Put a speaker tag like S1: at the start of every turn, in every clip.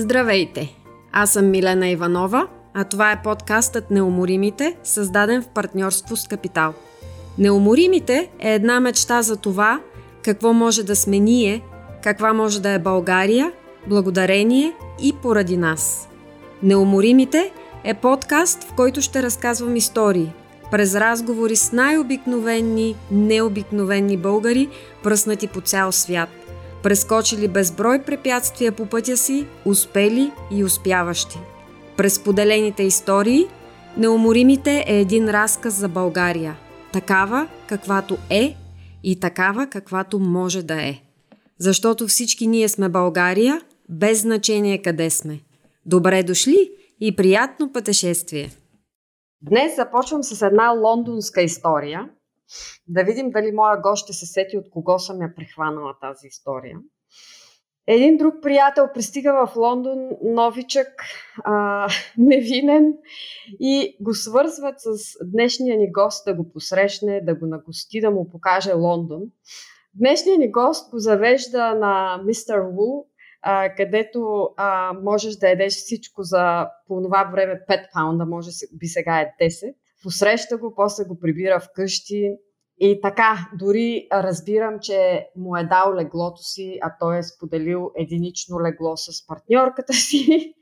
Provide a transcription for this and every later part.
S1: Здравейте! Аз съм Милена Иванова, а това е подкастът Неуморимите, създаден в партньорство с Капитал. Неуморимите е една мечта за това, какво може да сме ние, каква може да е България, благодарение и поради нас. Неуморимите е подкаст, в който ще разказвам истории, през разговори с най-обикновени, необикновени българи, пръснати по цял свят – прескочили безброй препятствия по пътя си, успели и успяващи. През поделените истории, Неуморимите е един разказ за България. Такава, каквато е и такава, каквато може да е. Защото всички ние сме България, без значение къде сме. Добре дошли и приятно пътешествие! Днес започвам с една лондонска история – да видим дали моя гост ще се сети от кого съм я прихванала тази история. Един друг приятел пристига в Лондон, новичък, а, невинен и го свързват с днешния ни гост да го посрещне, да го нагости, да му покаже Лондон. Днешният ни гост го завежда на мистер Ву, а, където а, можеш да едеш всичко за по това време 5 паунда, може би сега е 10 посреща го, после го прибира вкъщи. И така, дори разбирам, че му е дал леглото си, а той е споделил единично легло с партньорката си.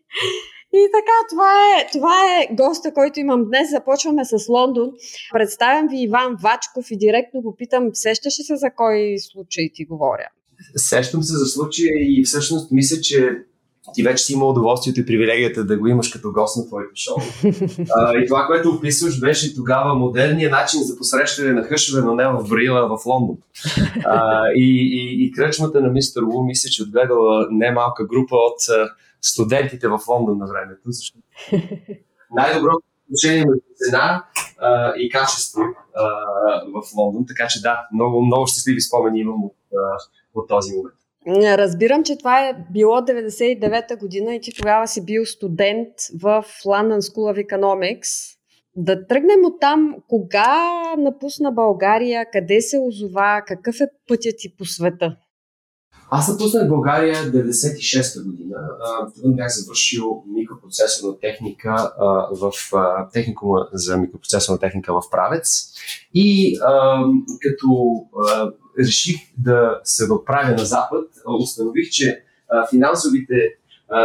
S1: И така, това е, това е госта, който имам днес. Започваме с Лондон. Представям ви Иван Вачков и директно го питам, сещаш ли се за кой случай ти говоря?
S2: Сещам се за случая и всъщност мисля, че ти вече си има удоволствието и привилегията да го имаш като гост на твоето шоу. а, и това, което описваш, беше тогава модерният начин за посрещане на хъшове, но не в Брила, в Лондон. А, и, и, и кръчмата на мистер Лу мисля, че отгледала немалка група от студентите в Лондон на времето, защото най-доброто отношение между цена а, и качество а, в Лондон. Така че да, много, много щастливи спомени имам от, а, от този момент.
S1: Разбирам, че това е било 99-та година и ти тогава си бил студент в London School of Economics. Да тръгнем от там. Кога напусна България? Къде се озова? Какъв е пътят ти по света?
S2: Аз напуснах България 96-та година. Тогава бях завършил микропроцесорна техника в техникума за микропроцесорна техника в Правец. И като реших да се отправя на Запад, установих, че финансовите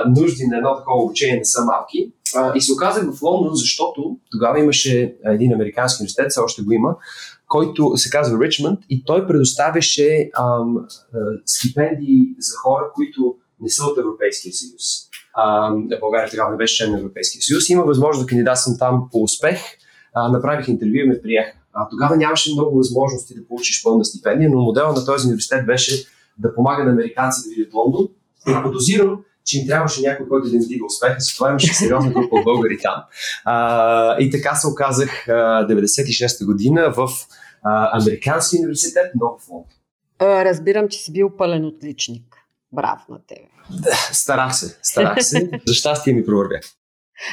S2: нужди на едно такова обучение не са малки. И се оказах в Лондон, защото тогава имаше един американски университет, все още го има, който се казва Ричмонд и той предоставяше ам, а, стипендии за хора, които не са от Европейския съюз. Ам, България тогава не беше член на Европейския съюз. Има възможност да кандидатствам там по успех. А, направих интервю и ме приеха. А, тогава нямаше много възможности да получиш пълна стипендия, но моделът на този университет беше да помага на американци да видят Лондон. И подозирам, че им трябваше някой, който да им дига успеха, затова имаше сериозна група от българи там. А, и така се оказах а, 96-та година в а, Американски университет, много в Лондон.
S1: Разбирам, че си бил пълен отличник. Браво на тебе.
S2: Да, старах се, старах се. За щастие ми провървя.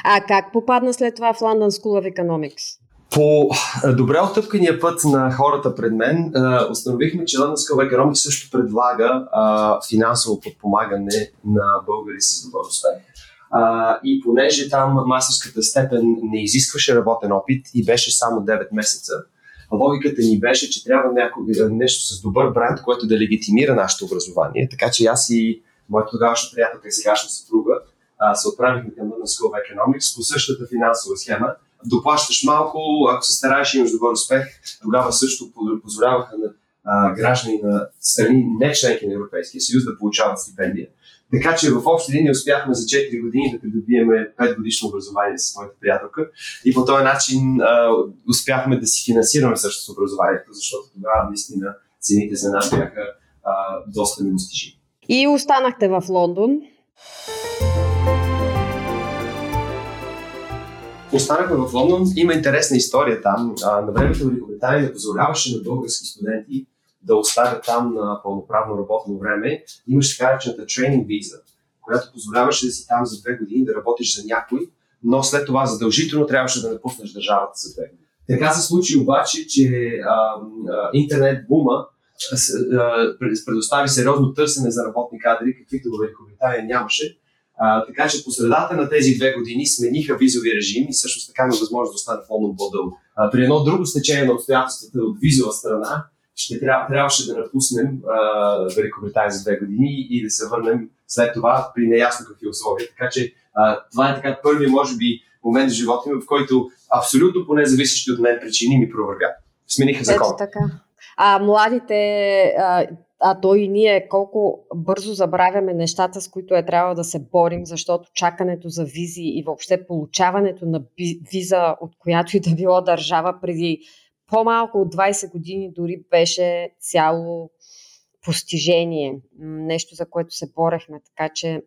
S1: А как попадна след това в London School of Economics?
S2: По добре отъпкания път на хората пред мен, установихме, че London School Economics също предлага финансово подпомагане на българи с добър успех. и понеже там мастерската степен не изискваше работен опит и беше само 9 месеца, логиката ни беше, че трябва няко, нещо с добър бранд, което да легитимира нашето образование. Така че аз и моята тогавашна приятелка и сегашна съпруга се отправихме към London School of по същата финансова схема. Доплащаш малко, ако се стараеш имаш добър успех, тогава също позволяваха на а, граждани на страни, не членки на Европейския съюз, да получават стипендия. Така че в общи линии успяхме за 4 години да придобиеме 5 годишно образование с моята приятелка и по този начин а, успяхме да си финансираме също с образованието, защото тогава наистина цените за нас бяха а, доста недостижими.
S1: И останахте в Лондон.
S2: Останахме в Лондон. Има интересна история там. А, на времето Великобритания не позволяваше на български студенти да оставят там на пълноправно работно време. Имаше така речената тренинг виза, която позволяваше да си там за две години да работиш за някой, но след това задължително трябваше да напуснеш държавата за две години. Така се случи обаче, че а, интернет бума предостави сериозно търсене за работни кадри, каквито в Великобритания нямаше А, така че по средата на тези две години смениха визови режим и също така има възможност да остане в Лондон по-дълго. При едно друго стечение на обстоятелствата от визова страна, ще трябва, трябваше да напуснем а, Великобритания за две години и да се върнем след това при неясно какви условия. Така че а, това е така първи, може би, момент в живота ми, в който абсолютно по независещи от мен причини ми провървят. Смениха закон. Ето
S1: така. А младите, а, а то и ние колко бързо забравяме нещата, с които е трябва да се борим, защото чакането за визи и въобще получаването на виза, от която и да било държава преди по-малко от 20 години дори беше цяло постижение. Нещо, за което се борехме. Така че,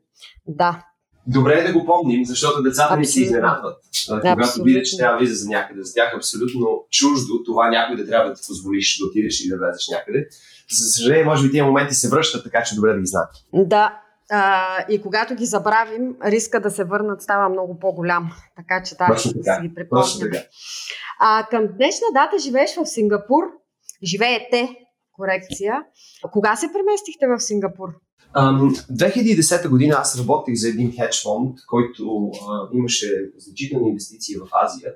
S1: да.
S2: Добре е да го помним, защото децата ни се изненадват. Когато видят, че трябва виза за някъде. За тях абсолютно чуждо това някой да трябва да ти позволиш да отидеш и да влезеш някъде. За съжаление, може би тия моменти се връщат, така че добре да ги знаят.
S1: Да, а, и когато ги забравим, риска да се върнат става много по-голям. Така че да, ще да си ги припомням. А към днешна дата живееш в Сингапур. Живеете, корекция. Кога се преместихте в Сингапур?
S2: Um, 2010 година аз работих за един хедж фонд, който uh, имаше значителни инвестиции в Азия.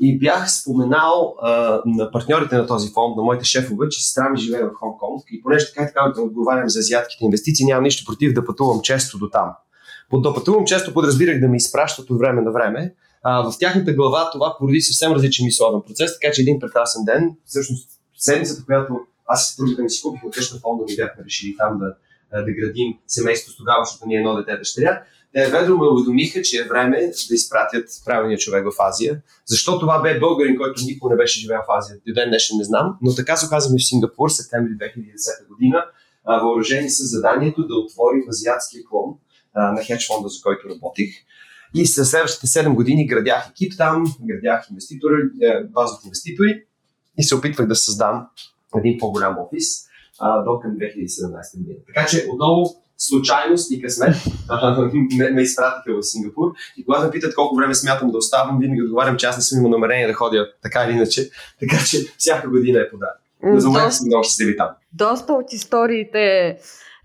S2: И бях споменал uh, на партньорите на този фонд, на моите шефове, че сестра ми живее в Хонг Конг. И понеже така и така да отговарям за азиатките инвестиции, нямам нищо против да пътувам често до там. Под да пътувам често подразбирах да ми изпращат от време на време. Uh, в тяхната глава това породи съвсем различен мисловен процес, така че един прекрасен ден, всъщност седмицата, която аз и съпругата ми си купихме къща в Лондон и бяхме решили там да да градим семейство с тогава, защото ние едно дете дъщеря, те ведро ме уведомиха, че е време да изпратят правилния човек в Азия. Защо това бе българин, който никога не беше живеел в Азия? До ден днешен не знам, но така се оказахме в Сингапур, септември 2010 година, въоръжени с заданието да отворим азиатския клон на хедж фонда, за който работих. И след следващите 7 години градях екип там, градях инвеститори, е, база от инвеститори и се опитвах да създам един по-голям офис а, до към 2017 година. Така че отново случайност и късмет ме, ме изпратиха в Сингапур и когато ме питат колко време смятам да оставам, винаги отговарям, че аз не съм имал намерение да ходя така или иначе, така че всяка година е подарък. Но за момента съм много щастливи там.
S1: Доста от историите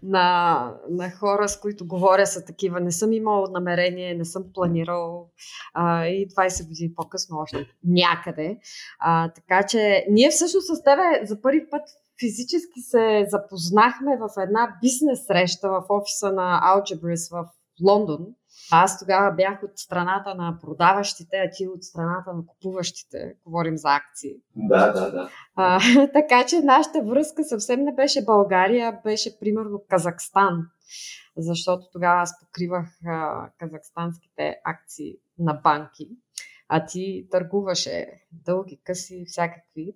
S1: на, на хора, с които говоря, са такива. Не съм имал намерение, не съм планирал а, и 20 години по-късно още някъде. А, така че ние всъщност с тебе за първи път физически се запознахме в една бизнес среща в офиса на Algebris в Лондон. Аз тогава бях от страната на продаващите, а ти от страната на купуващите. Говорим за акции.
S2: Да, да, да.
S1: А, така че нашата връзка съвсем не беше България, беше примерно Казахстан. Защото тогава аз покривах а, казахстанските акции на банки, а ти търгуваше дълги, къси, всякакви.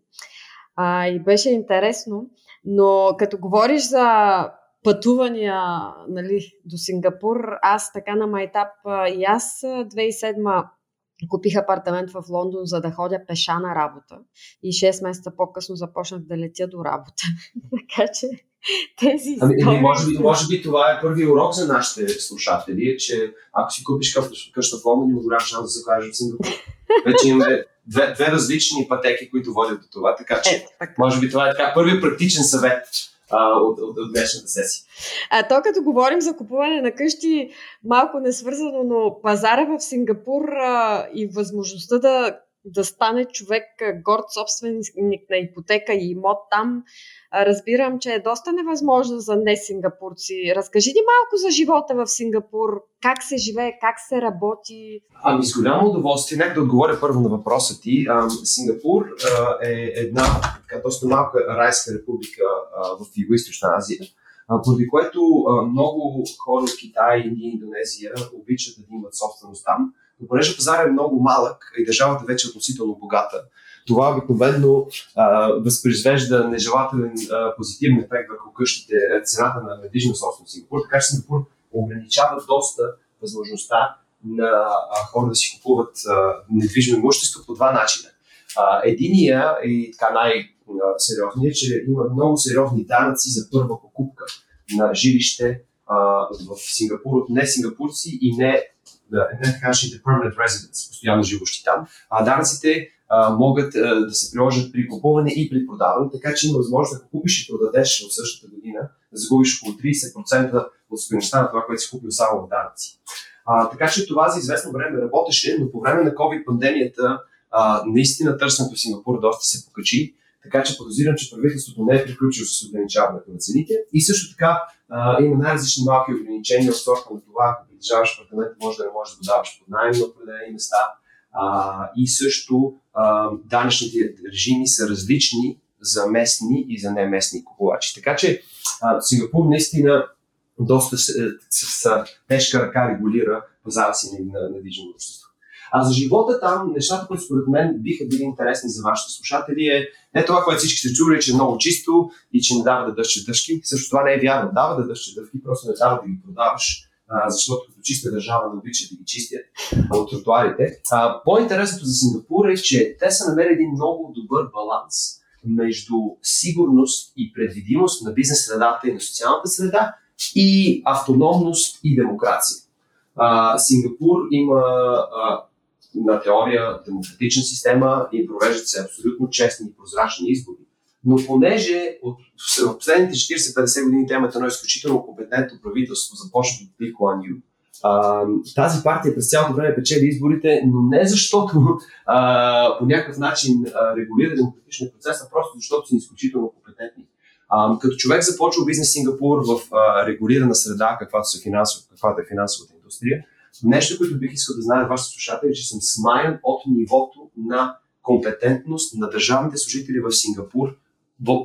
S1: А, и беше интересно. Но като говориш за пътувания нали, до Сингапур, аз така на майтап и аз 2007 купих апартамент в Лондон, за да ходя пеша на работа. И 6 месеца по-късно започнах да летя до работа. така че тези
S2: ами, ами, може, би, може би това е първи урок за нашите слушатели, че ако си купиш къща в Лондон, има голям шанс да се окажеш в Сингапур. Вече имаме две, две различни пътеки, които водят до това, така че е, така. може би това е така първият практичен съвет а, от, от, от днешната сесия.
S1: А то като говорим за купуване на къщи, малко не свързано, но пазара в Сингапур а, и възможността да, да стане човек горд собственик на ипотека и имот там, разбирам, че е доста невъзможно за не сингапурци. Разкажи ни малко за живота в Сингапур, как се живее, как се работи.
S2: Ами с голямо удоволствие. Нека да отговоря първо на въпроса ти. А, Сингапур а, е една така, доста малка райска република а, в Юго-Источна Азия, поради което много хора от Китай, Индия, Индонезия обичат да имат собственост там. Но понеже пазар е много малък и държавата вече е относително богата, това обикновено възпроизвежда нежелателен а, позитивен ефект върху къщите, цената на недвижимо собственост в Сингапур, така че Сингапур ограничава доста възможността на а, хора да си купуват а, недвижимо имущество по два начина. А, единия и така най-сериозният е, че има много сериозни данъци за първа покупка на жилище а, в Сингапур от не сингапурци и не, не така permanent residents, постоянно живущи там. А данъците а, могат а, да се приложат при купуване и при продаване, така че има възможност да купиш и продадеш в същата година, да загубиш около 30% от стоеността на това, което си купил само в данъци. А, така че това за известно време работеше, но по време на COVID-пандемията а, наистина търсенето в Сингапур доста се покачи, така че подозирам, че правителството не е приключило с ограничаването на цените. И също така има най-различни малки ограничения от на това, ако притежаваш апартамент, може да не можеш да го даваш под найем на определени места. А, и също данъчните режими са различни за местни и за неместни купувачи. Така че а, Сингапур наистина доста с, с, с тежка ръка регулира пазара си на, на общество. А за живота там, нещата, които според мен биха били интересни за вашите слушатели е не това, което всички се чували, че е много чисто и че не дава да дъще дъжки. Също това не е вярно. Дава да дъще дъжки, просто не дава да ги продаваш а, защото като чиста държава не обичат да ги чистят от тротуарите. А, по-интересното за Сингапур е, че те са намерили един много добър баланс между сигурност и предвидимост на бизнес средата и на социалната среда и автономност и демокрация. А, Сингапур има а, на теория демократична система и провеждат се абсолютно честни и прозрачни избори. Но понеже от, в последните 40-50 години темата едно изключително компетентно правителство започва от Ли Куан Ю, тази партия през цялото време печели изборите, но не защото а, по някакъв начин а, регулира демократичния процес, а просто защото са изключително компетентни. А, като човек започва бизнес Сингапур в а, регулирана среда, каквато, са финансов, каквато е финансовата индустрия, нещо, което бих искал да знае вашите слушатели, че съм смаян от нивото на компетентност на държавните служители в Сингапур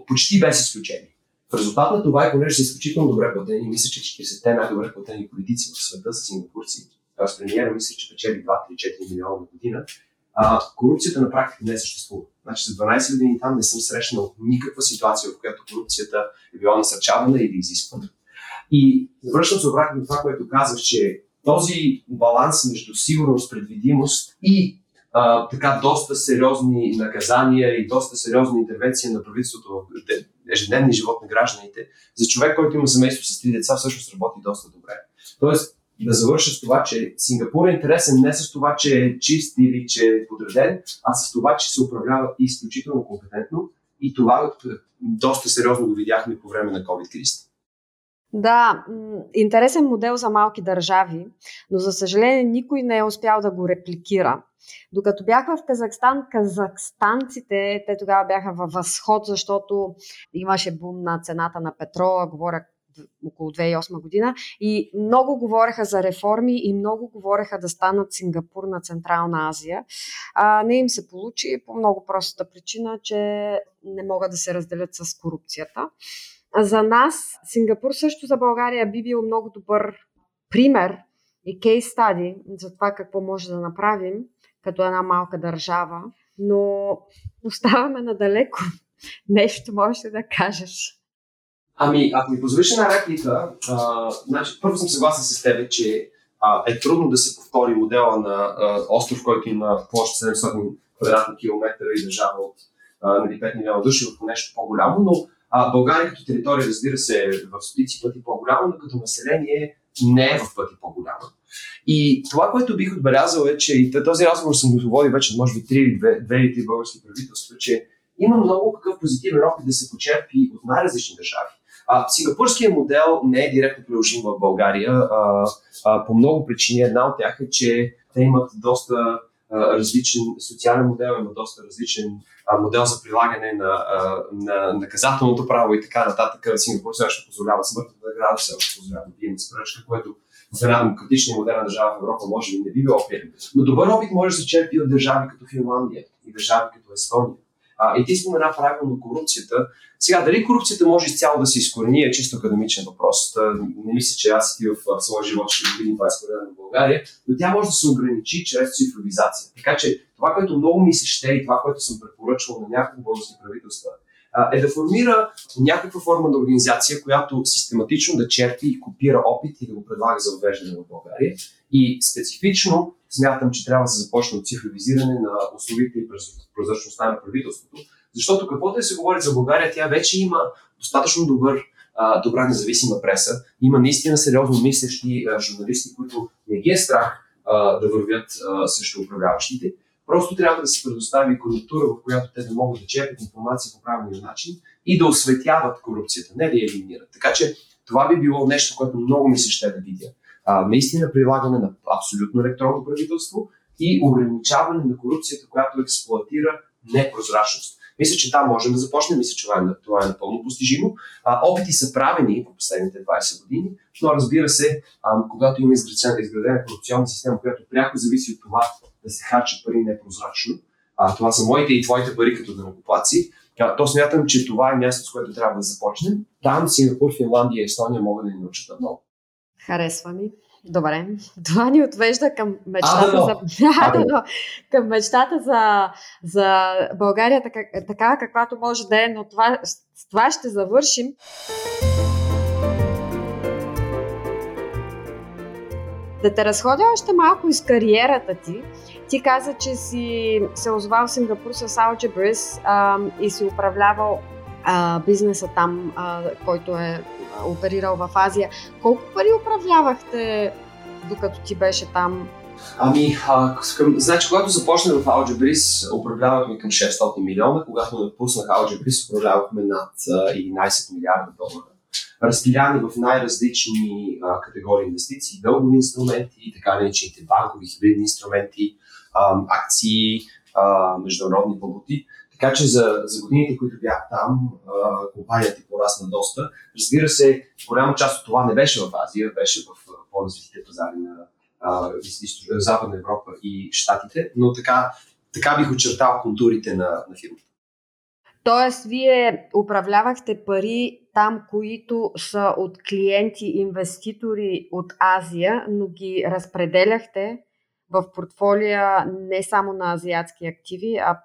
S2: почти без изключение. В резултат на това, понеже са изключително добре платени, мисля, че 40-те най-добре платени политици в света са сингапурци, т.е. премиера мисля, че печели 2-3-4 милиона на година, а, корупцията на практика не съществува. Значи за 12 години там не съм срещнал никаква ситуация, в която корупцията е била насърчавана или изисквана. И връщам се обратно на това, което казах, че този баланс между сигурност, предвидимост и а, така доста сериозни наказания и доста сериозни интервенции на правителството в ежедневния живот на гражданите, за човек, който има семейство с три деца, всъщност работи доста добре. Тоест, да завърша с това, че Сингапур е интересен не с това, че е чист или че е подреден, а с това, че се управлява изключително компетентно и това доста сериозно го видяхме по време на COVID-кризата.
S1: Да, интересен модел за малки държави, но за съжаление никой не е успял да го репликира. Докато бях в Казахстан, казахстанците, те тогава бяха във възход, защото имаше бум на цената на петрола, говоря около 2008 година и много говореха за реформи и много говореха да станат Сингапур на Централна Азия. А, не им се получи по много простата причина, че не могат да се разделят с корупцията. За нас Сингапур също за България би бил много добър пример и кейс стади за това какво може да направим като една малка държава, но оставаме надалеко. Нещо можеш да кажеш.
S2: Ами, ако ми позволиш една реплика, а, значи, първо съм съгласен с теб, че а, е трудно да се повтори модела на а, остров, който има площ 700 квадратни километра и държава от а, нали, 5 милиона души в нещо по-голямо, но а, България като територия, разбира се, е в стотици пъти по-голяма, но като население не е в пъти по-голяма. И това, което бих отбелязал е, че и този разговор съм го води вече, може би, 3 или 2 или 3 български правителства, че има много какъв позитивен опит да се почерпи от най-различни държави. А, сингапурският модел не е директно приложим в България а, а, по много причини. Една от тях е, че те имат доста различен социален модел, има доста различен модел за прилагане на, на наказателното право и така нататък. Сингапур все още позволява смъртната награда, все още позволява да спръчка, което в една демократична модерна държава в Европа може би не би било приятно. Но добър опит може да се черпи от държави като Финландия и държави като Естония. А, и ти спомена правилно корупцията. Сега, дали корупцията може изцяло да се изкорени е чисто академичен въпрос. Та, не мисля, че аз и в своя живот ще видим това изкоренено в България, но тя може да се ограничи чрез цифровизация. Така че това, което много ми се ще и това, което съм препоръчвал на няколко български правителства, е да формира някаква форма на организация, която систематично да черпи и копира опит и да го предлага за въвеждане в България. И специфично смятам, че трябва да се започне от цифровизиране на услугите и прозрачността на правителството, защото каквото да се говори за България, тя вече има достатъчно добър добра независима преса. Има наистина сериозно мислещи журналисти, които не ги е страх да вървят срещу управляващите. Просто трябва да се предостави конъюнктура, в която те да могат да черпят информация по правилния начин и да осветяват корупцията, не да я елиминират. Така че Това би било нещо, което много ми се ще да видя. А, наистина прилагане на абсолютно електронно правителство и ограничаване на корупцията, която експлуатира непрозрачност. Мисля, че там можем да започнем. Мисля, че това е, е напълно постижимо. А, опити са правени по последните 20 години, но разбира се, а, когато има изградена, изградена корупционна система, която пряко зависи от това да се харчат пари непрозрачно, а, това са моите и твоите пари като данокоплаци, то смятам, че това е място, с което трябва да започнем. Там Сингапур, Финландия и Естония могат да ни научат много.
S1: Харесва ми. Добре, това ни отвежда към мечтата а, за... А, да, към мечтата за, за България така, така, каквато може да е, но това, с това ще завършим. Да те разходя още малко из кариерата ти. Ти каза, че си се озвал в Сингапур с Algebris а, и си управлявал а, бизнеса там, а, който е оперирал в Азия. Колко пари управлявахте докато ти беше там?
S2: Ами, а, към, значи, когато започнах в Algebris, управлявахме към 600 милиона. Когато напуснах Algebris, управлявахме над 11 милиарда долара. Разпиляни в най-различни а, категории инвестиции, дългови инструменти, така наречените банкови хибридни инструменти, а, акции, а, международни валути. Така че за, за годините, които бях там, компанията порасна доста. Разбира се, голяма част от това не беше в Азия, беше в по-развитите пазари на а, Западна Европа и Штатите, но така, така бих очертал контурите на, на фирмата.
S1: Тоест, вие управлявахте пари там, които са от клиенти, инвеститори от Азия, но ги разпределяхте в портфолия не само на азиатски активи, а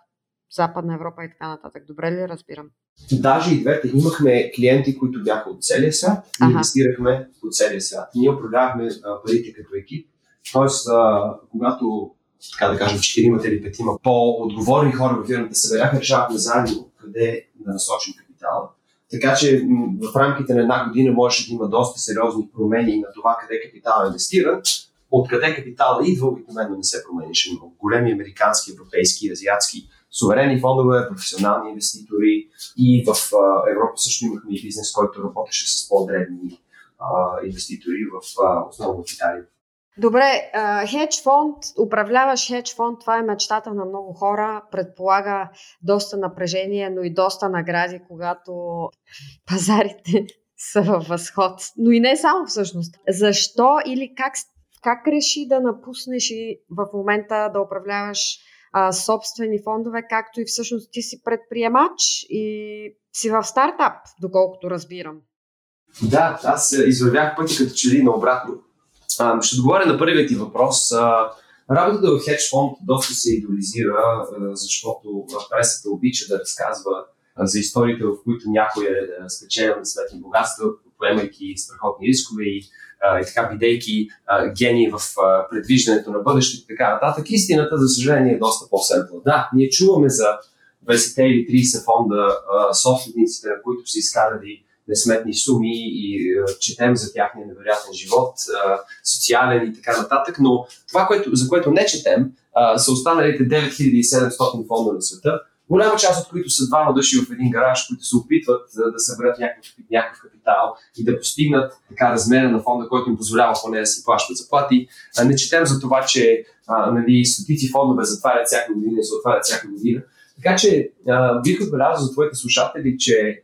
S1: Западна Европа и така нататък. Добре ли разбирам?
S2: Даже и двете. Имахме клиенти, които бяха от целия свят и инвестирахме от целия свят. Ние управлявахме парите като екип. Тоест, а, когато, така да кажем, четиримата или петима по-отговорни хора в фирмата се бяха, решавахме заедно къде да насочим капитала. Така че в рамките на една година може да има доста сериозни промени на това къде капитал е инвестиран, откъде капитала идва, обикновено не се променяше много. Големи американски, европейски, азиатски суверенни фондове, професионални инвеститори и в Европа също имахме и бизнес, който работеше с по-древни инвеститори в основно в Италия.
S1: Добре, хедж фонд, управляваш хедж фонд, това е мечтата на много хора, предполага доста напрежение, но и доста награди, когато пазарите са във възход. Но и не само всъщност. Защо или как, как реши да напуснеш и в момента да управляваш а, собствени фондове, както и всъщност ти си предприемач и си в стартап, доколкото разбирам.
S2: Да, аз извървях пъти като че ли наобратно. А, ще отговоря на първият ти въпрос. А, работата в хедж фонд доста се идеализира, защото пресата обича да разказва за историите, в които някой е спечелил на светни богатства, поемайки страхотни рискове и и така, бидейки а, гени в предвиждането на бъдещето и така нататък. Истината, за съжаление, е доста по-семпла. Да, ние чуваме за 20 или 30 фонда а, собствениците, на които са изкарали несметни суми и четем за тяхния невероятен живот, социален и така нататък, но това, което, за което не четем, са останалите 9700 фонда на света, голяма част от които са двама души в един гараж, които се опитват да, съберат някакъв, някакъв капитал и да постигнат така размера на фонда, който им позволява поне да си плащат заплати. Не четем за това, че а, нали, стотици фондове затварят всяка година и се отварят всяка година. Така че а, бих отбелязал за твоите слушатели, че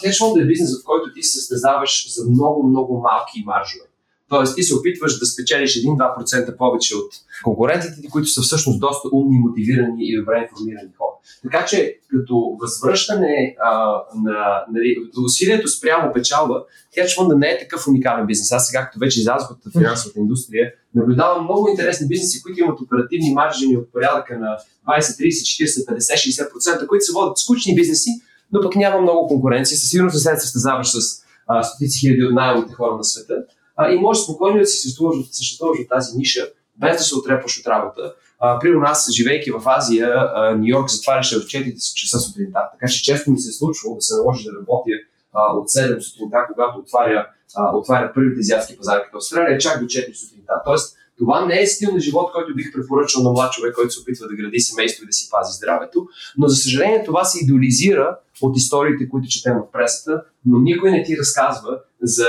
S2: хедж фонд е бизнес, в който ти се състезаваш за много, много малки маржове. Тоест, ти се опитваш да спечелиш 1-2% повече от конкурентите, които са всъщност доста умни, мотивирани и добре информирани хора. Така че, като възвръщане а, на нали, усилието спрямо печалба, хедж фонда не е такъв уникален бизнес. Аз сега, като вече излязох от финансовата индустрия, наблюдавам много интересни бизнеси, които имат оперативни маржини от порядъка на 20, 30, 40, 50, 60%, които се водят скучни бизнеси, но пък няма много конкуренция. Със сигурност се състезаваш с стотици хиляди от най-умните хора на света а, и може спокойно да си съществуваш, съществуваш в тази ниша, без да се отрепваш от работа. А, при нас, живейки в Азия, Нью Йорк затваряше в 4 часа сутринта, така че често ми се е случвало да се наложи да работя от 7 сутринта, когато отваря, отваря първите азиатски пазари като Австралия, чак до 4 сутринта. Тоест, това не е стил на живот, който бих препоръчал на млад човек, който се опитва да гради семейство и да си пази здравето. Но, за съжаление, това се идеализира от историите, които четем в пресата, но никой не ти разказва за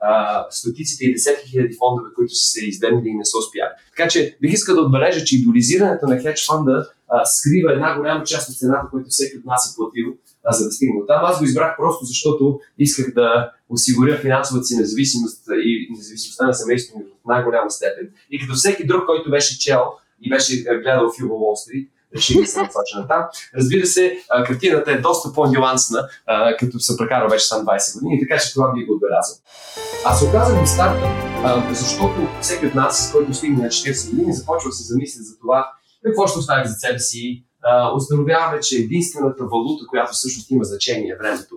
S2: а, стотиците и десетки хиляди фондове, които са се издемили и не са успяли. Така че бих искал да отбележа, че идолизирането на хедж фонда а, скрива една голяма част от цената, която всеки от нас е платил, а, за да стигне там. Аз го избрах просто защото исках да осигуря финансовата си независимост и независимостта на семейството ми в най-голяма степен. И като всеки друг, който беше чел и беше гледал филма Уолл Стрит, реших да се насоча на там. Разбира се, картината е доста по-нюансна, като се прекара вече само 20 години, така че това би го отбелязал. Аз се оказах на старта, защото всеки от нас, който стигне на 40 години, започва да се замисли за това какво ще остави за себе си. Установяваме, че единствената валута, която всъщност има значение е времето,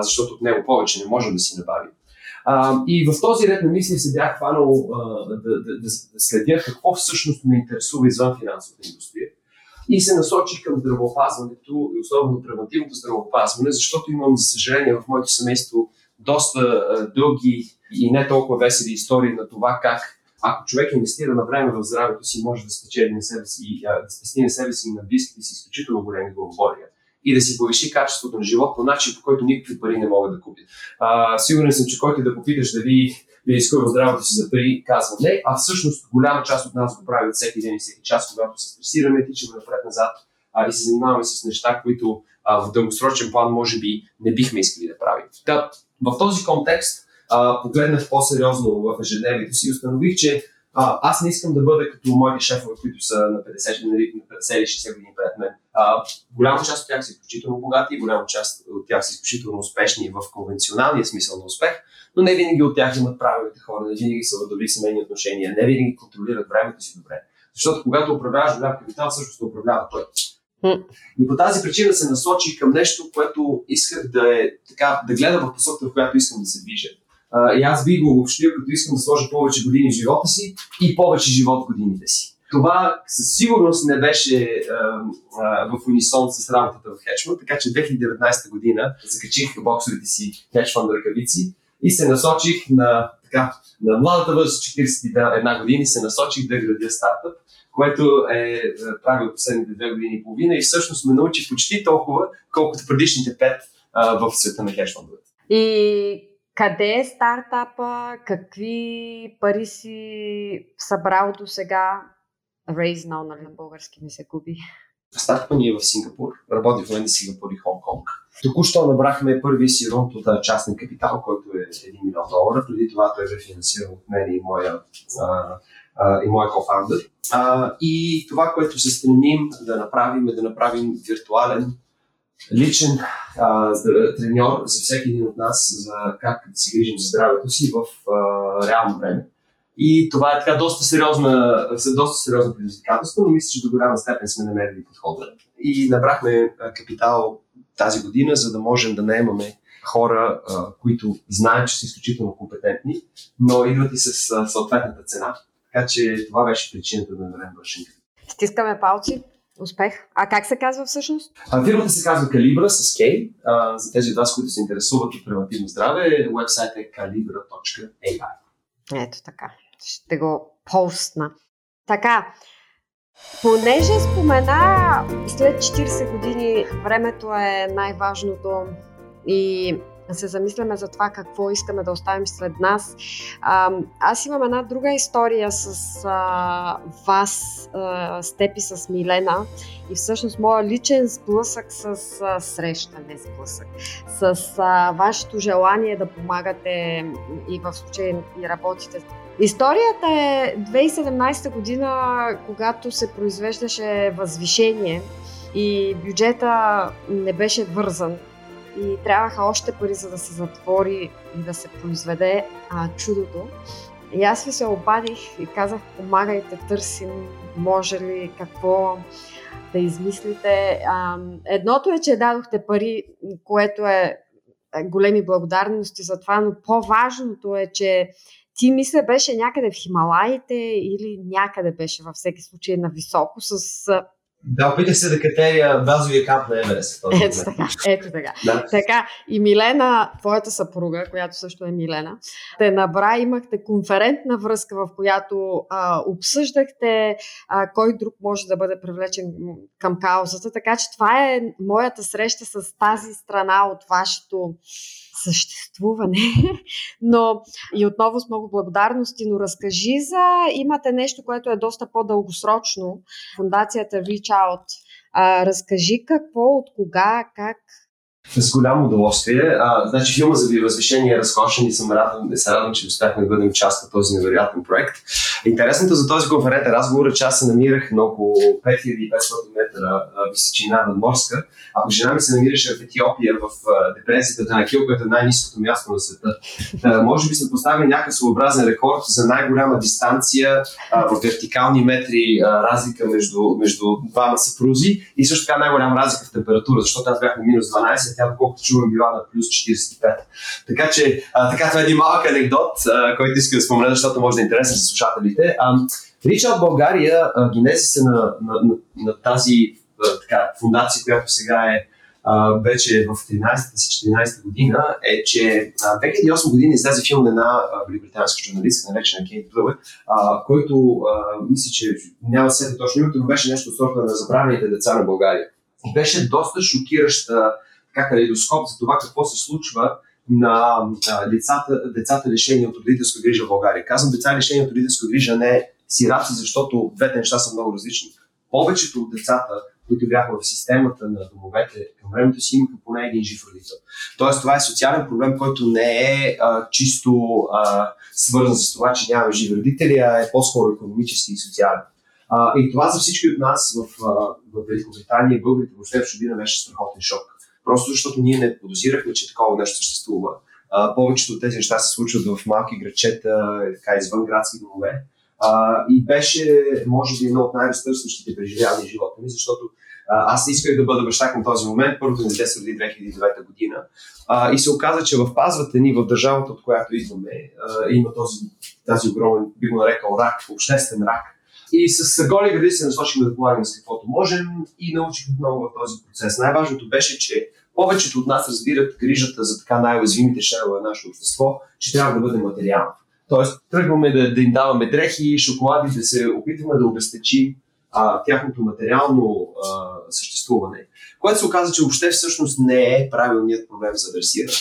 S2: защото от него повече не можем да си набавим. И в този ред на мисли се бях хванал да, да, да, да следя какво всъщност ме интересува извън финансовата индустрия и се насочих към здравеопазването и особено превентивното здравеопазване, защото имам, за съжаление, в моето семейство доста дълги и не толкова весели истории на това как ако човек инвестира на време в здравето си, може да спечели на себе си, да спести на себе си и на близките си изключително големи главобория и да си повиши качеството на живот по начин, по който никакви пари не могат да купят. А, сигурен съм, че който да попиташ дали да изкува здравето си за пари, казва не, а всъщност голяма част от нас го правят всеки ден и всеки час, когато се стресираме, тичаме напред-назад а, и се занимаваме с неща, които а, в дългосрочен план може би не бихме искали да правим. Да, в този контекст а, погледнах по-сериозно в ежедневието си и установих, че а, аз не искам да бъда като моите шефове, които са на 50, нали, на 50 или 60 години пред мен. А, голяма част от тях са изключително богати, голяма част от тях са изключително успешни в конвенционалния смисъл на успех, но не винаги от тях имат правилните хора, не винаги са в добри семейни отношения, не винаги контролират времето си добре. Защото когато управляваш голям капитал, също ще управлява той. И по тази причина се насочих към нещо, което исках да е така, да гледам в посоката, в която искам да се движа. И аз би го обобщил, като искам да сложа повече години в живота си и повече живот в годините си. Това със сигурност не беше uh, uh, в унисон с работата в хедж така че 2019 година закачих боксовите си хедж ръкавици и се насочих на, така, на младата възраст 41 години, се насочих да градя стартъп, което е правил последните две години и половина и всъщност ме научи почти толкова, колкото предишните пет в света на хедж
S1: И къде е стартапа? Какви пари си събрал до сега? Raise now, нали на български ми се губи.
S2: Стартапа ни е в Сингапур. Работи в момента Сингапур и Хонг-Конг. Току-що набрахме първия си рунд от частен капитал, който е 1 милион долара. Преди това той бе финансиран от мен и моя, а, а, и моя кофаундър. И това, което се стремим да направим е да направим виртуален личен а, треньор за всеки един от нас за как да се грижим за здравето си в а, реално време. И това е така доста сериозна, доста сериозно предизвикателство, но мисля, че до голяма степен сме намерили подхода. И набрахме капитал тази година, за да можем да наемаме хора, които знаят, че са изключително компетентни, но идват и с съответната цена. Така че това беше причината да намерим вършен.
S1: Стискаме палци. Успех. А как се казва всъщност?
S2: А, фирмата се казва Calibra с K. А, за тези от вас, които се интересуват от превентивно здраве, вебсайт е calibra.ai.
S1: Ето така. Ще го постна. Така, понеже спомена след 40 години времето е най-важното и се замисляме за това какво искаме да оставим след нас. Аз имам една друга история с а, вас, а, с с Милена. И всъщност моя личен сблъсък с а, среща, не сблъсък, с а, вашето желание да помагате и в случай и работите. Историята е 2017 година, когато се произвеждаше възвишение и бюджета не беше вързан и трябваха още пари, за да се затвори и да се произведе а, чудото. И аз ви се обадих и казах, помагайте, търсим, може ли, какво да измислите. А, едното е, че дадохте пари, което е, е големи благодарности за това, но по-важното е, че ти мисля беше някъде в Хималаите или някъде беше във всеки случай на високо с
S2: Да, опитах се да катерия базовия камп на Еверест.
S1: Ето така, ето така. Да. Така, и Милена, твоята съпруга, която също е Милена, те набра, имахте конферентна връзка, в която а, обсъждахте а, кой друг може да бъде привлечен към каузата. Така че това е моята среща с тази страна от вашето съществуване. Но и отново с много благодарности, но разкажи за, имате нещо, което е доста по-дългосрочно, фундацията Reach Out. А, разкажи какво, от кога, как
S2: с голямо удоволствие. А, значи филма за възвишение е разкошен и съм радвам, се радвам, че успяхме да бъдем част от този невероятен проект. Интересното за този конферентен разговор е, че аз се намирах на около 5500 метра височина над морска, а жена ми се намираше в Етиопия, в депресията на Кил, което е най-низкото място на света. Може би сме поставили някакъв своеобразен рекорд за най-голяма дистанция в вертикални метри разлика между, между двама съпрузи и също така най-голяма разлика в температура, защото аз бях на минус 12, тя, доколкото чувам, била на плюс 45. Така че, така това е един малък анекдот, който иска да спомена, защото може да е интересен за слушателите. Ричард България, генезиса на, на, на, на тази а, така, фундация, която сега е Uh, вече в 13-та си 14-та година е, че uh, 2008 година излезе филм на една великобританска журналистка, наречена Кейт Блъвет, uh, който uh, мисля, че няма се точно името, но беше нещо от сорта на забравените деца на България. И беше доста шокираща така калейдоскоп за това какво се случва на децата, децата лишени от родителска грижа в България. Казвам деца лишени от родителска грижа не сираци, защото двете неща са много различни. Повечето от децата, които бяха в системата на домовете към времето си, имаха поне един жив родител. Тоест, това е социален проблем, който не е а, чисто а, свързан с това, че нямаме живи родители, а е по-скоро економически и социален. А, и това за всички от нас в, в Великобритания, българите въобще в чужбина беше страхотен шок Просто защото ние не подозирахме, че такова нещо съществува. А, повечето от тези неща се случват в малки градчета, така извън градски домове. А, и беше, може би, едно от най-разтърсващите преживявания в живота ми, защото а, аз исках да бъда баща към този момент. Първото дете се роди 2009 година. А, и се оказа, че в пазвата ни, в държавата, от която идваме, а, има този, тази огромен, би го нарекал рак, обществен рак, и с голи гради се насочихме да помагаме с каквото можем и научихме много в този процес. Най-важното беше, че повечето от нас разбират грижата за така най-уязвимите членове на нашето общество, че трябва да бъде материална. Тоест, тръгваме да, да им даваме дрехи, шоколади, да се опитваме да обезпечим а, тяхното материално а, съществуване, което се оказа, че въобще всъщност не е правилният проблем за адресиране.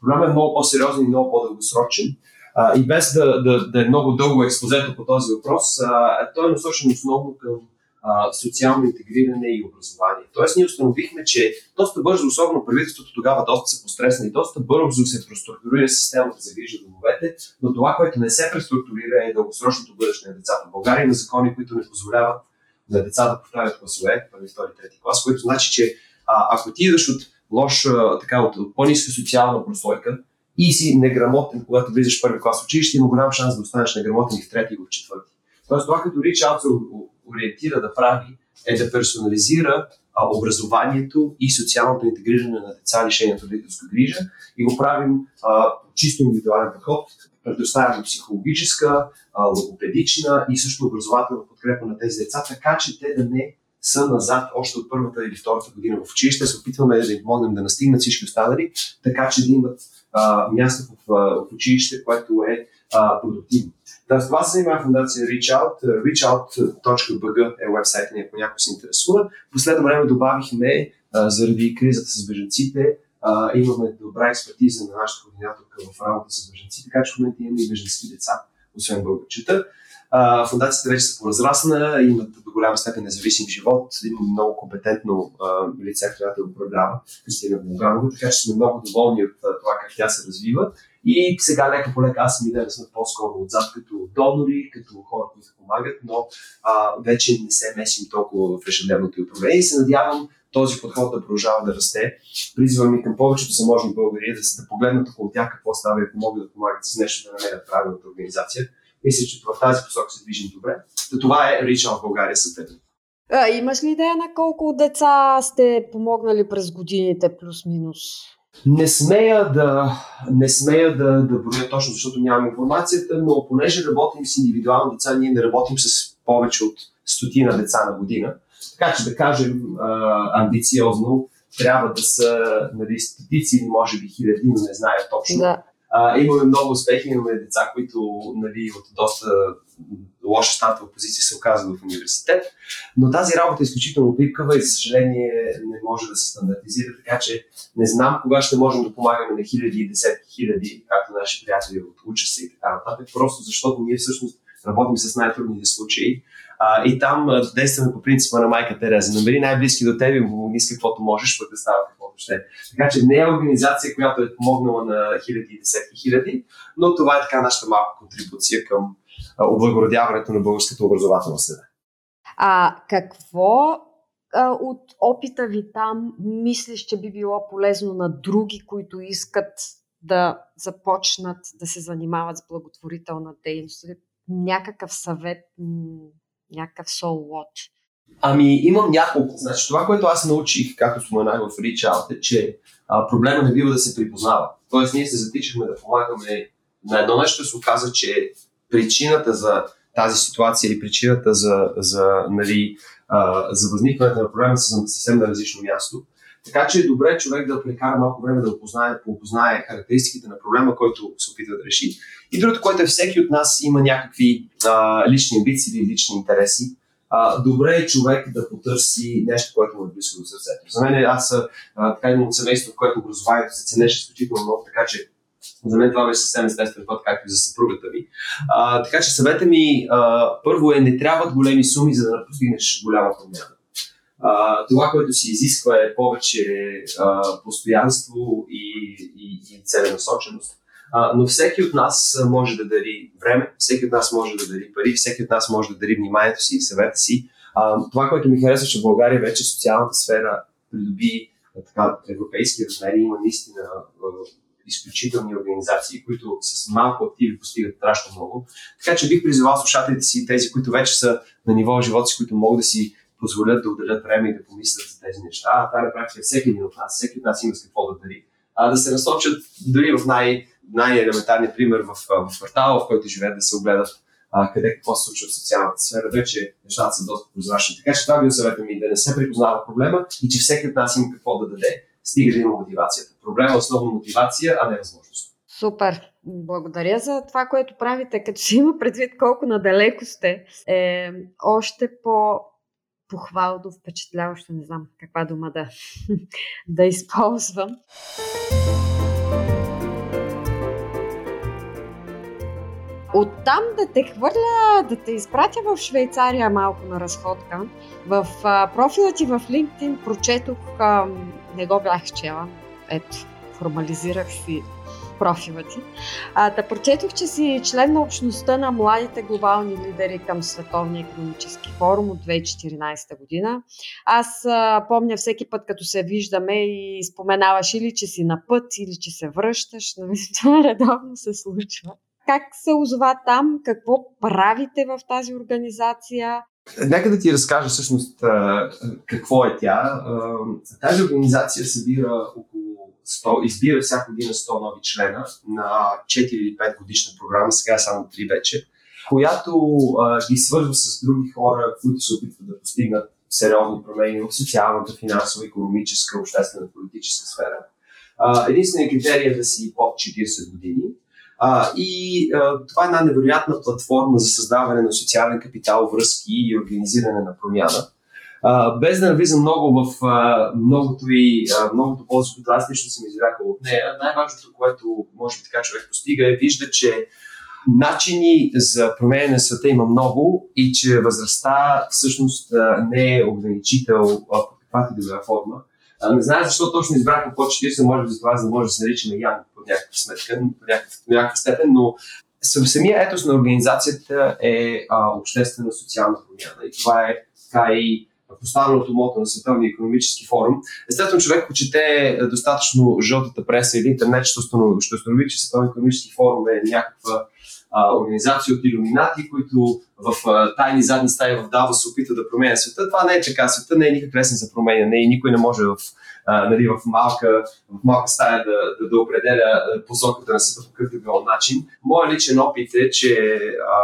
S2: Проблемът е много по-сериозен и много по-дългосрочен. А, и без да, да, да е много дълго експозето по този въпрос, а, той е насочен основно към а, социално интегриране и образование. Тоест, ние установихме, че доста бързо, особено правителството тогава доста се постресна и доста бързо се преструктурира системата за грижа домовете, но това, което не се преструктурира е дългосрочното бъдеще на децата в България. Има закони, които не позволяват на деца да повтарят класове, първи, втори, трети клас, което значи, че а, ако ти идваш от лош, така, от, от по-ниска социална прослойка, и си неграмотен, когато влизаш в първи клас училище, има голям шанс да останеш неграмотен и в трети и в четвърти. Тоест, това като Рич се ориентира да прави е да персонализира а, образованието и социалното интегриране на деца, лишени от родителска грижа и го правим а, чисто индивидуален подход. Предоставяме психологическа, а, логопедична и също образователна подкрепа на тези деца, така че те да не са назад още от първата или втората година в училище. Се опитваме да им помогнем да настигнат всички останали, така че да имат а, място в, в училище, което е а, продуктивно. Да, това се занимава фундация ReachOut. ReachOut.bg е вебсайта ни, ако някой се интересува. Последно време добавихме, а, заради кризата с беженците, а, имаме добра експертиза на нашата координаторка в работа с беженци, така че в момента имаме и беженски деца, освен българчета. А, фундацията вече се поразрасна, имат до голяма степен независим живот, има много компетентно а, лице, което да управлява, Кристина Булганова, така че сме много доволни от това как тя се развива. И сега лека по лека аз и Милена сме по-скоро отзад като донори, като хора, които помагат, но а, вече не се месим толкова в ежедневното управление и се надявам този подход да продължава да расте. Призвам и към повечето заможни българи да, да погледнат около тях какво става и ако могат да помагат с нещо да намерят правилната организация мисля, че в тази посока се движим добре. Та това е Ричал в България съответно.
S1: А, имаш ли идея на колко деца сте помогнали през годините, плюс-минус?
S2: Не смея да, не смея да, да броя точно, защото нямам информацията, но понеже работим с индивидуални деца, ние не работим с повече от стотина деца на година. Така че да кажем а, амбициозно, трябва да са нали, стотици или може би хиляди, но не знае точно. Да. А, имаме много успехи, имаме деца, които нали, от доста лоша стартова позиция се оказват в университет, но тази работа е изключително пипкава и, за съжаление, не може да се стандартизира, така че не знам кога ще можем да помагаме на хиляди и десетки хиляди, както наши приятели от уча се и така нататък, просто защото ние всъщност работим с най-трудните случаи а, и там действаме по принципа на майка Тереза. Намери най-близки до теб и помогни с каквото можеш, пък да става каквото ще. Така че не е организация, която е помогнала на хиляди и десетки хиляди, но това е така нашата малка контрибуция към облагородяването на българската образователна среда.
S1: А какво а, от опита ви там мислиш, че би било полезно на други, които искат да започнат да се занимават с благотворителна дейност? Някакъв съвет, някакъв soul watch?
S2: Ами, имам няколко. Значи, това, което аз научих, както споменах в Reach Out, е, че а, проблема не бива да се припознава. Тоест, ние се затичахме да помагаме на едно нещо, се оказа, че причината за тази ситуация или причината за, за, нали, а, за възникването на проблема са съвсем на различно място. Така че е добре човек да прекара малко време да опознае, опознае характеристиките на проблема, който се опитва да реши. И другото, което е всеки от нас има някакви а, лични амбиции или лични интереси. А, добре е човек да потърси нещо, което му е близко до сърцето. За мен аз а, така имам семейство, в което образованието се ценеше изключително много, така че за мен това беше съвсем естествен път, както и за съпругата ми. А, така че съвета ми а, първо е не трябват големи суми, за да постигнеш голяма промяна. А, това, което си изисква е повече а, постоянство и, и, и целенасоченост. А, но всеки от нас може да дари време, всеки от нас може да дари пари, всеки от нас може да дари вниманието си и съвета си. А, това, което ми харесва, че в България вече социалната сфера придоби така, европейски размери, има наистина изключителни организации, които с малко активи постигат страшно много. Така че бих призовал слушателите си, тези, които вече са на ниво живота си, които могат да си позволят да отделят време и да помислят за тези неща. А на практика всеки един от нас, всеки от нас има с какво да дари. А да се насочат дори в най- най-елементарния пример в, в квартала, в който живеят, да се огледат а, къде какво се случва в социалната сфера. Вече нещата са доста прозрачни. Така че това би съветвам ми да не се припознава проблема и че всеки от нас има какво да даде стига да има мотивацията. Проблема е основно мотивация, а не възможност.
S1: Супер! Благодаря за това, което правите. Като си има предвид колко надалеко сте, е още по похвално, впечатляващо, не знам каква дума да, да използвам. Оттам да те хвърля, да те изпратя в Швейцария малко на разходка. В а, профила ти в LinkedIn прочетох, а, не го бях чела, ето, формализирах си профила ти. А, да прочетох, че си член на общността на младите глобални лидери към Световния економически форум от 2014 година. Аз а, помня всеки път, като се виждаме и споменаваш или че си на път, или че се връщаш. Нали? Това редовно се случва как се озова там, какво правите в тази организация?
S2: Нека да ти разкажа всъщност какво е тя. Тази организация събира около 100, избира всяка година 100 нови члена на 4 или 5 годишна програма, сега е само 3 вече, която ги свързва с други хора, които се опитват да постигнат сериозни промени в социалната, финансова, економическа, обществена, политическа сфера. Единственият критерий е да си под 40 години а, и а, това е една невероятна платформа за създаване на социален капитал, връзки и организиране на промяна. А, без да навлизам много в а, многото и а, многото ползи, които аз лично съм извлякал от нея, най-важното, което може би така човек постига е вижда, че начини за промене на света има много и че възрастта всъщност не е ограничител по каквато и да форма. А, не знае защо точно избрахме по 40, може би за това, за да може да се наричаме Ян по някаква сметка, по някаква, по някаква степен, но самия етос на организацията е а, обществена социална промяна. И това е така и поставеното мото на Световния економически форум. Естествено, човек, ако чете достатъчно жълтата преса или интернет, ще установи, ще установи че Световния економически форум е някаква а, организации от иллюминати, които в а, тайни задни стаи в Дава се опитват да променят света. Това не е така. Света не е никак лесен за променяне и никой не може в нали, в, малка, в малка стая да, да, да определя посоката на света по какъвто било начин. Моят личен опит е, че а,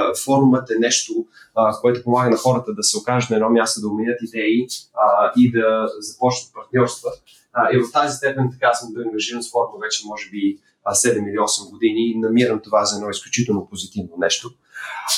S2: а, форумът е нещо, а, което помага на хората да се окажат на едно място, да уменят идеи а, и да започнат партньорства. А, и в тази степен така съм бил ангажиран с форума вече, може би, 7 или 8 години и намирам това за едно изключително позитивно нещо.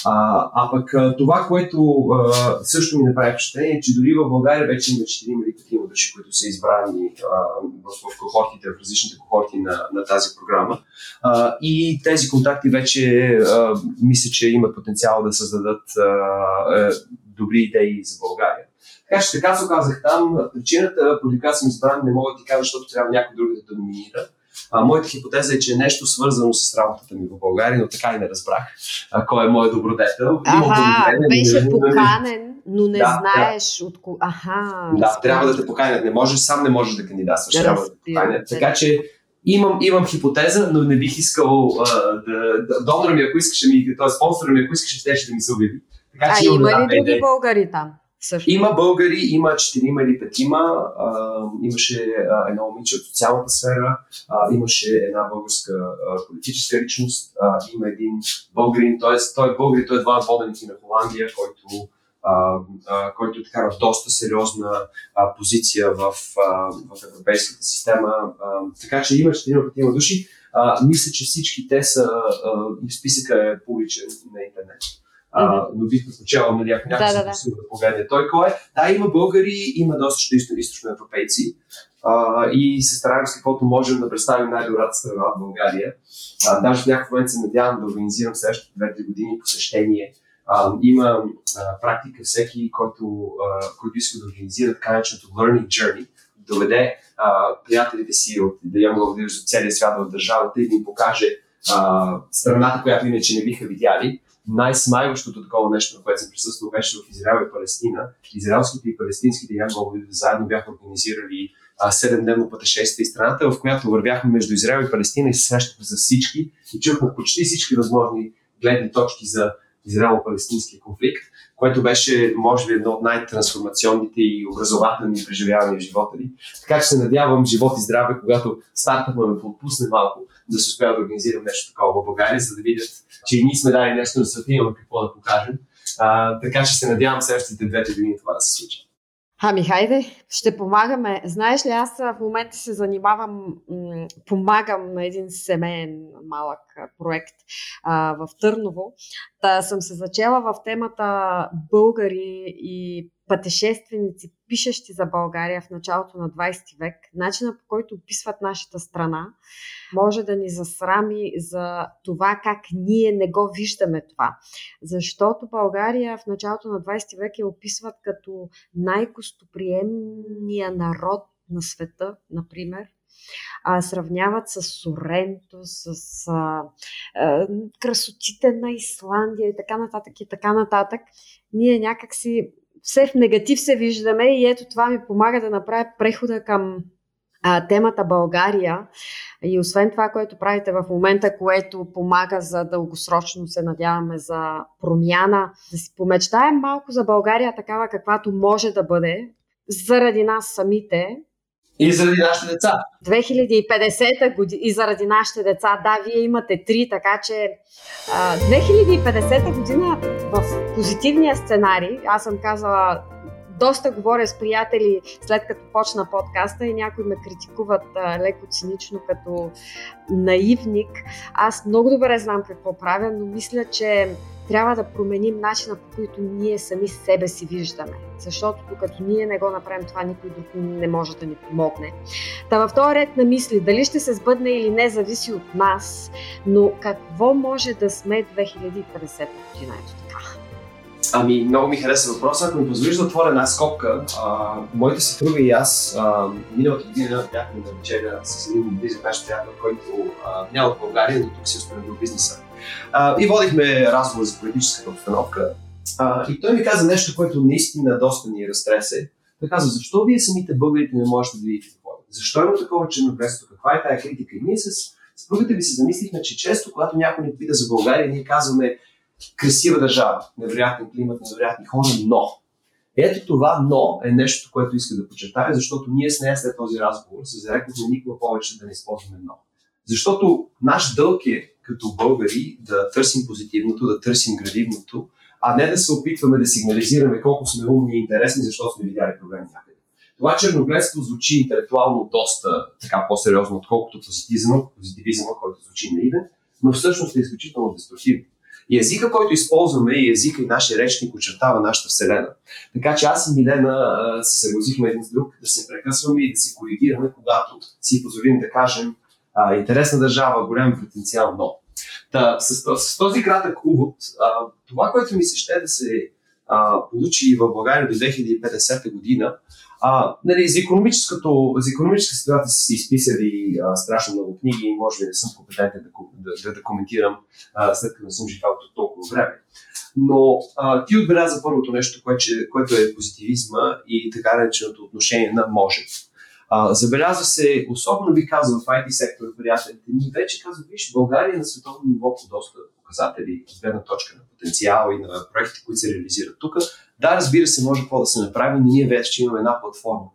S2: А, а пък това, което а, също ми направи впечатление, е, че дори в България вече има 4 или 5 души, които са избрани а, в, в кохортите, в различните кохорти на, на тази програма. А, и тези контакти вече а, мисля, че имат потенциал да създадат а, а, добри идеи за България. Така че така се оказах там. Причината, по която съм избран, не мога да ти кажа, защото трябва някой друг да те номинира. А, моята хипотеза е, че е нещо свързано с работата ми в България, но така и не разбрах а, кой е моят добродетел.
S1: Ага, беше поканен, но не да, знаеш да. от кого. Аха.
S2: Да, трябва да те поканят. Не можеш, сам не можеш да кандидатстваш. Да, трябва да те поканят. Така че имам, имам хипотеза, но не бих искал а, да, да донора ми, ако искаше ми, т.е. спонсора ми, ако искаше, ще да ми се обяви.
S1: Така, че а има ли други българи там?
S2: Също. Има българи, има четирима или петима. имаше а, едно момиче от социалната сфера, а, имаше една българска а, политическа личност, а, има един българин, т.е. той е българин, той е два воденици на Холандия, който, а, а, който е така на доста сериозна а, позиция в, а, в европейската система. А, така че има четирима петима души. А, мисля, че всички те са, а, списъка е публичен на интернет а, но бих предпочел, нали, ако някой да, да, да. да погледне той кой е. Да, има българи, има доста източно европейци а, и се стараем с каквото можем да представим най-добрата страна от България. А, даже в някакъв момент се надявам да организирам следващите две години посещение. А, има а, практика всеки, който, а, който иска да организира така нареченото Learning Journey, да доведе а, приятелите си от Young Leaders от целия свят в държавата и да им покаже а, страната, която иначе не биха видяли най-смайващото такова нещо, на което съм присъствал, беше в Израел и Палестина. Израелските и палестинските янголи заедно бяха организирали 7-дневно пътешествие из страната, в която вървяхме между Израел и Палестина и се срещахме за всички и чухме почти всички възможни гледни точки за израело-палестинския конфликт, което беше, може би, едно от най-трансформационните и образователни преживявания в живота ни. Така че се надявам живот и здраве, когато стартът ме подпусне малко, да се успя да организирам нещо такова в България, за да видят, че и ние сме дали нещо на света, имаме какво да покажем. А, така че се надявам следващите двете години това да се случи.
S1: Ами, хайде, ще помагаме. Знаеш ли, аз в момента се занимавам, помагам на един семейен малък проект а, в Търново. Та съм се зачела в темата българи и пътешественици, пишещи за България в началото на 20 век, начина по който описват нашата страна, може да ни засрами за това как ние не го виждаме това. Защото България в началото на 20 век я описват като най-гостоприемния народ на света, например, а, сравняват с Соренто, с а, а, красотите на Исландия и така нататък и така нататък. Ние някакси все в негатив се виждаме и ето това ми помага да направя прехода към а, темата България. И освен това, което правите в момента, което помага за дългосрочно, се надяваме за промяна, да си помечтаем малко за България такава каквато може да бъде, заради нас самите,
S2: и заради нашите деца.
S1: 2050 година и заради нашите деца. Да, вие имате три, така че а, 2050 година в позитивния сценарий, аз съм казала доста говоря с приятели след като почна подкаста и някои ме критикуват а, леко цинично като наивник. Аз много добре знам какво правя, но мисля, че трябва да променим начина по който ние сами себе си виждаме. Защото докато ние не го направим това, никой друг не може да ни помогне. Та в този ред на мисли, дали ще се сбъдне или не, зависи от нас, но какво може да сме 2050 година? Ето така.
S2: Ами, много ми хареса въпроса. Ако ми позволиш да отворя една скопка, а, моите съпруга и аз а, миналата година бяхме на вечеря с един близък наш приятел, който а, няма от България, но тук си установил бизнеса. А, и водихме разговор за политическата обстановка. А, и той ми каза нещо, което наистина доста ни разтресе. Той каза, защо вие самите българите не можете да видите какво е? Защо има такова черногресство? Каква е тая критика? И ние с съпругата ви се замислихме, че често, когато някой ни пита за България, ние казваме красива държава, невероятен климат, невероятни хора, но. Ето това но е нещо, което иска да подчертая, защото ние с нея след този разговор се зарекохме никога повече да не използваме но. Защото наш дълг е като българи да търсим позитивното, да търсим градивното, а не да се опитваме да сигнализираме колко сме умни и интересни, защото сме видяли проблеми някъде. Това черногледство звучи интелектуално доста така по-сериозно, отколкото позитивизма, позитивизма, който звучи наивен, но всъщност е изключително деструктивен. И езика, който използваме, и езика и нашия речник очертава нашата Вселена. Така че аз и Милена се съгласихме един с друг да се прекъсваме и да се коригираме, когато си позволим да кажем а, интересна държава, голям потенциал, но. Та, с, с, с този кратък увод, а, това, което ми се ще да се а, получи в България до 2050 година, а, нали, за, економическото, за економическа ситуация са си изписали а, страшно много книги и може би не съм компетентен да, да, да, да коментирам, а, след като не съм живял толкова време. Но а, ти отбеляза първото нещо, което, което е позитивизма и така нареченото отношение на може. А, забелязва се, особено би казал в IT сектора, приятелите ни вече казват, виж, България на световно ниво по доста показатели, от гледна точка на потенциал и на проектите, които се реализират тук. Да, разбира се, може какво да се направи, но ние вече имаме една платформа,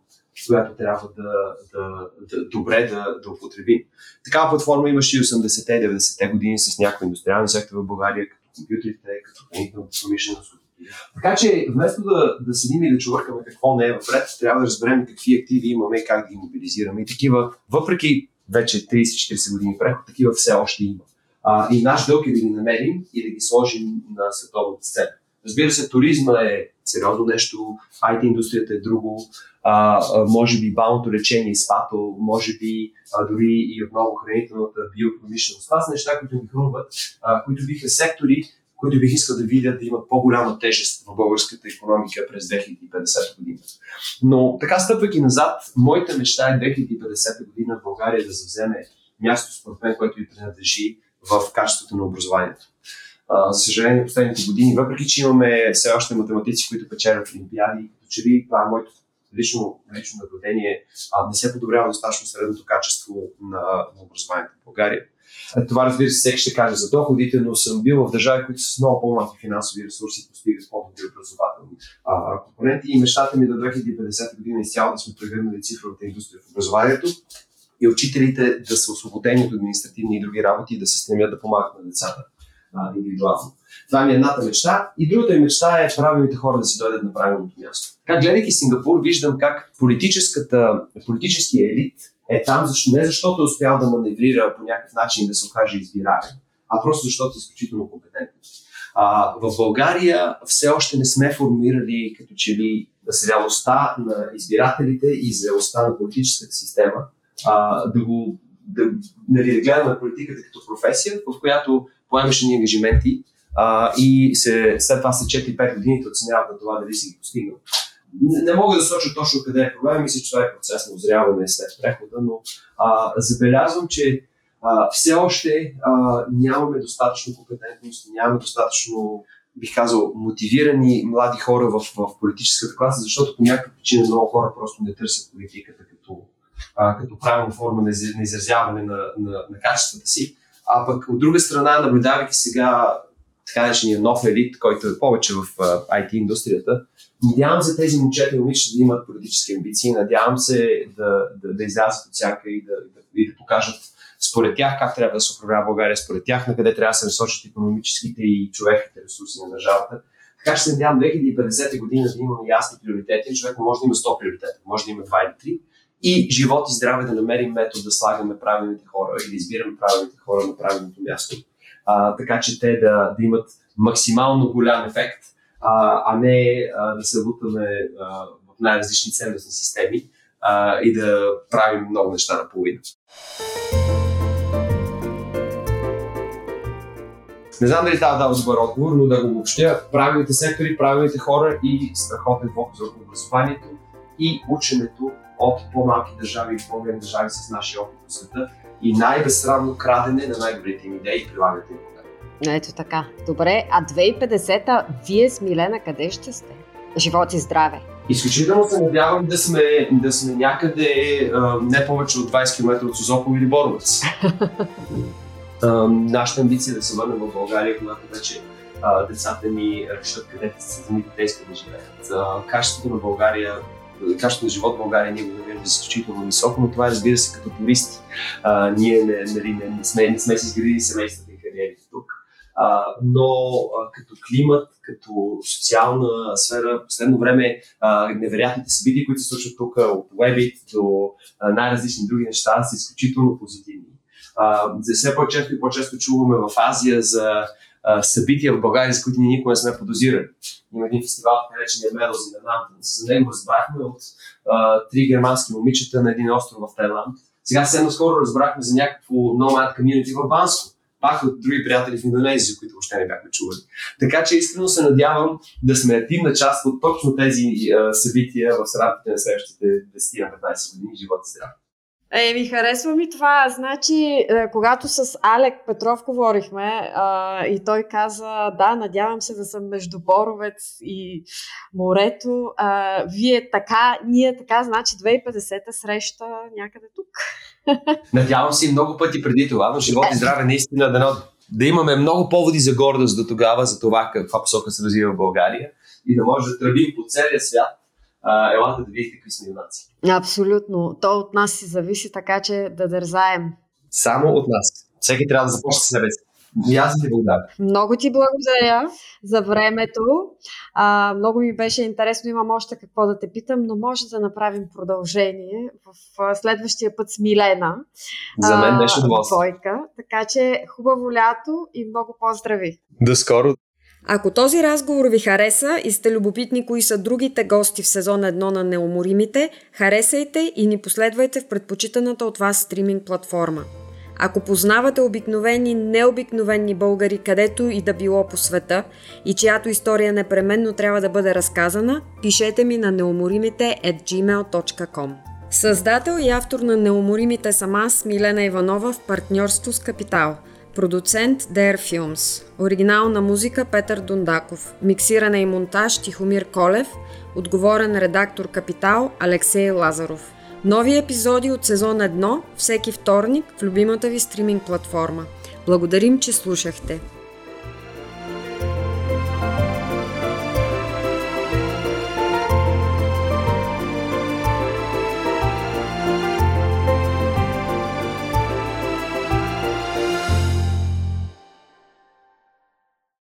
S2: която трябва да, да, да добре да, да употребим. Такава платформа имаше и 80-те и 90-те години с някои индустриални сектори в България, като компютрите, като хранителната промишленост. Така че вместо да, да седим и да чувъркаме какво не е вред, трябва да разберем какви активи имаме и как да ги мобилизираме. И такива, въпреки вече 30-40 години преход, такива все още има. А, и наш дълг е да ги намерим и да ги сложим на световната сцена. Разбира се, туризма е сериозно нещо, IT индустрията е друго, а, а, може би балното лечение и спато, може би а, дори и отново хранителната биопромишленост. Това са неща, които ми хрумват, които биха сектори, които бих искал да видя да имат по-голяма тежест в българската економика през 2050 година. Но така стъпвайки назад, моята мечта е 2050 година в България да завземе място, според мен, което ви принадлежи в качеството на образованието. За съжаление, последните години, въпреки че имаме все още математици, които печелят олимпиади, като че ли това е моето лично, лично наблюдение, а, не се подобрява достатъчно средното качество на, на образованието в България. Това, разбира се, всеки ще каже за доходите, но съм бил в държави, които с много по-малки финансови ресурси постигат по-добри образователни а, компоненти. И мечтата ми до 2050 година изцяло да сме прегърнали цифровата индустрия в образованието и учителите да са освободени от административни и други работи и да се стремят да помагат на децата индивидуално. Това ми е едната мечта. И другата ми мечта е правилните хора да си дойдат на правилното място. Как гледайки Сингапур, виждам как политическата, политическия елит е там защо, не защото е успял да маневрира по някакъв начин да се окаже избираем, а просто защото е изключително компетентен. А, в България все още не сме формирали като че ли зрялостта на избирателите и зрялостта на политическата система а, да го да, нали, да гледаме политиката като професия, в която поемаше ни ангажименти а, и се, след това след 4-5 години те оценяват на това дали си ги постигнал. Не, не мога да соча точно къде е проблема, мисля, че това е процес на озряване след прехода, но а, забелязвам, че а, все още а, нямаме достатъчно компетентност, нямаме достатъчно, бих казал, мотивирани млади хора в, в политическата класа, защото по някаква причина много хора просто не търсят политиката като, а, като правилна форма на, изразяване на, на, на качествата си. А пък от друга страна, наблюдавайки сега така наречения нов елит, който е повече в IT индустрията, надявам се тези момчета и момичета да имат политически амбиции, надявам се да, да, да излязат от всяка и да, да, и да покажат според тях как трябва да се управлява България, според тях на къде трябва да се насочат економическите и човешките ресурси на държавата. Така че се надявам 2050 година да имаме ясни приоритети. Човек може да има 100 приоритета, може да има 2 или 3 и живот и здраве да намерим метод да слагаме правилните хора и да избираме правилните хора на правилното място. А, така че те да, да имат максимално голям ефект, а, а не а, да се лутаме в най-различни ценностни системи а, и да правим много неща на половина. Не знам дали това дава добър отговор, но да го обобщя. Правилните сектори, правилните хора и страхотен фокус върху образованието и ученето от по-малки държави и по-големи държави с нашия опит по света и най-безсрамно крадене на най-добрите им идеи и прилагането им.
S1: Ето така. Добре, а 2050-та, вие с Милена къде ще сте? Живот и здраве!
S2: Изключително се надявам да сме, да сме някъде а, не повече от 20 км от Созопол или Боровец. нашата амбиция е да се върнем в България, когато вече а, децата ни решат къде са земите те искат да живеят. А, качеството на България качеството на живот в България ние го намираме изключително високо, но това е разбира се като туристи. А, ние не, нали, не, не, сме, не сме си изградили семействата и кариерите тук. А, но а, като климат, като социална сфера, в последно време а, невероятните събития, които се случват тук, от Webit до а, най-различни други неща, са изключително позитивни. А, все по-често и по-често чуваме в Азия за събития в България, за които ние никога не сме подозирали. Има един фестивал, наречен Медози на Нантон. За него разбрахме от а, три германски момичета на един остров в Тайланд. Сега съвсем скоро разбрахме за някакво nomad community в Банско пак от други приятели в Индонезия, които въобще не бяхме чували. Така че искрено се надявам да сме активна част от точно тези събития в рамките на следващите 10-15 години живот и
S1: Е, ми харесва ми това. Значи, е, когато с Алек Петров говорихме а, и той каза, да, надявам се да съм между Боровец и морето, а, вие така, ние така, значи 2050-та среща някъде тук.
S2: Надявам се и много пъти преди това, но живот и здраве наистина да, да имаме много поводи за гордост до тогава за това каква посока се развива в България и да може да тръбим по целия свят а, елата да видите какви сме юнаци.
S1: Абсолютно. То от нас си зависи, така че да дързаем.
S2: Само от нас. Всеки трябва да започне с себе си. И аз ти благодаря.
S1: Много ти благодаря за времето. А, много ми беше интересно, имам още какво да те питам, но може да направим продължение в следващия път с Милена.
S2: За мен беше удоволствие.
S1: Така че хубаво лято и много поздрави.
S2: До скоро.
S1: Ако този разговор ви хареса и сте любопитни кои са другите гости в сезон 1 на Неуморимите, харесайте и ни последвайте в предпочитаната от вас стриминг платформа. Ако познавате обикновени, необикновени българи, където и да било по света и чиято история непременно трябва да бъде разказана, пишете ми на неуморимите at gmail.com. Създател и автор на Неуморимите съм аз, Милена Иванова, в партньорство с Капитал – Продуцент Dare Films. Оригинална музика Петър Дундаков. Миксиране и монтаж Тихомир Колев. Отговорен редактор Капитал Алексей Лазаров. Нови епизоди от сезон 1 всеки вторник в любимата ви стриминг платформа. Благодарим, че слушахте.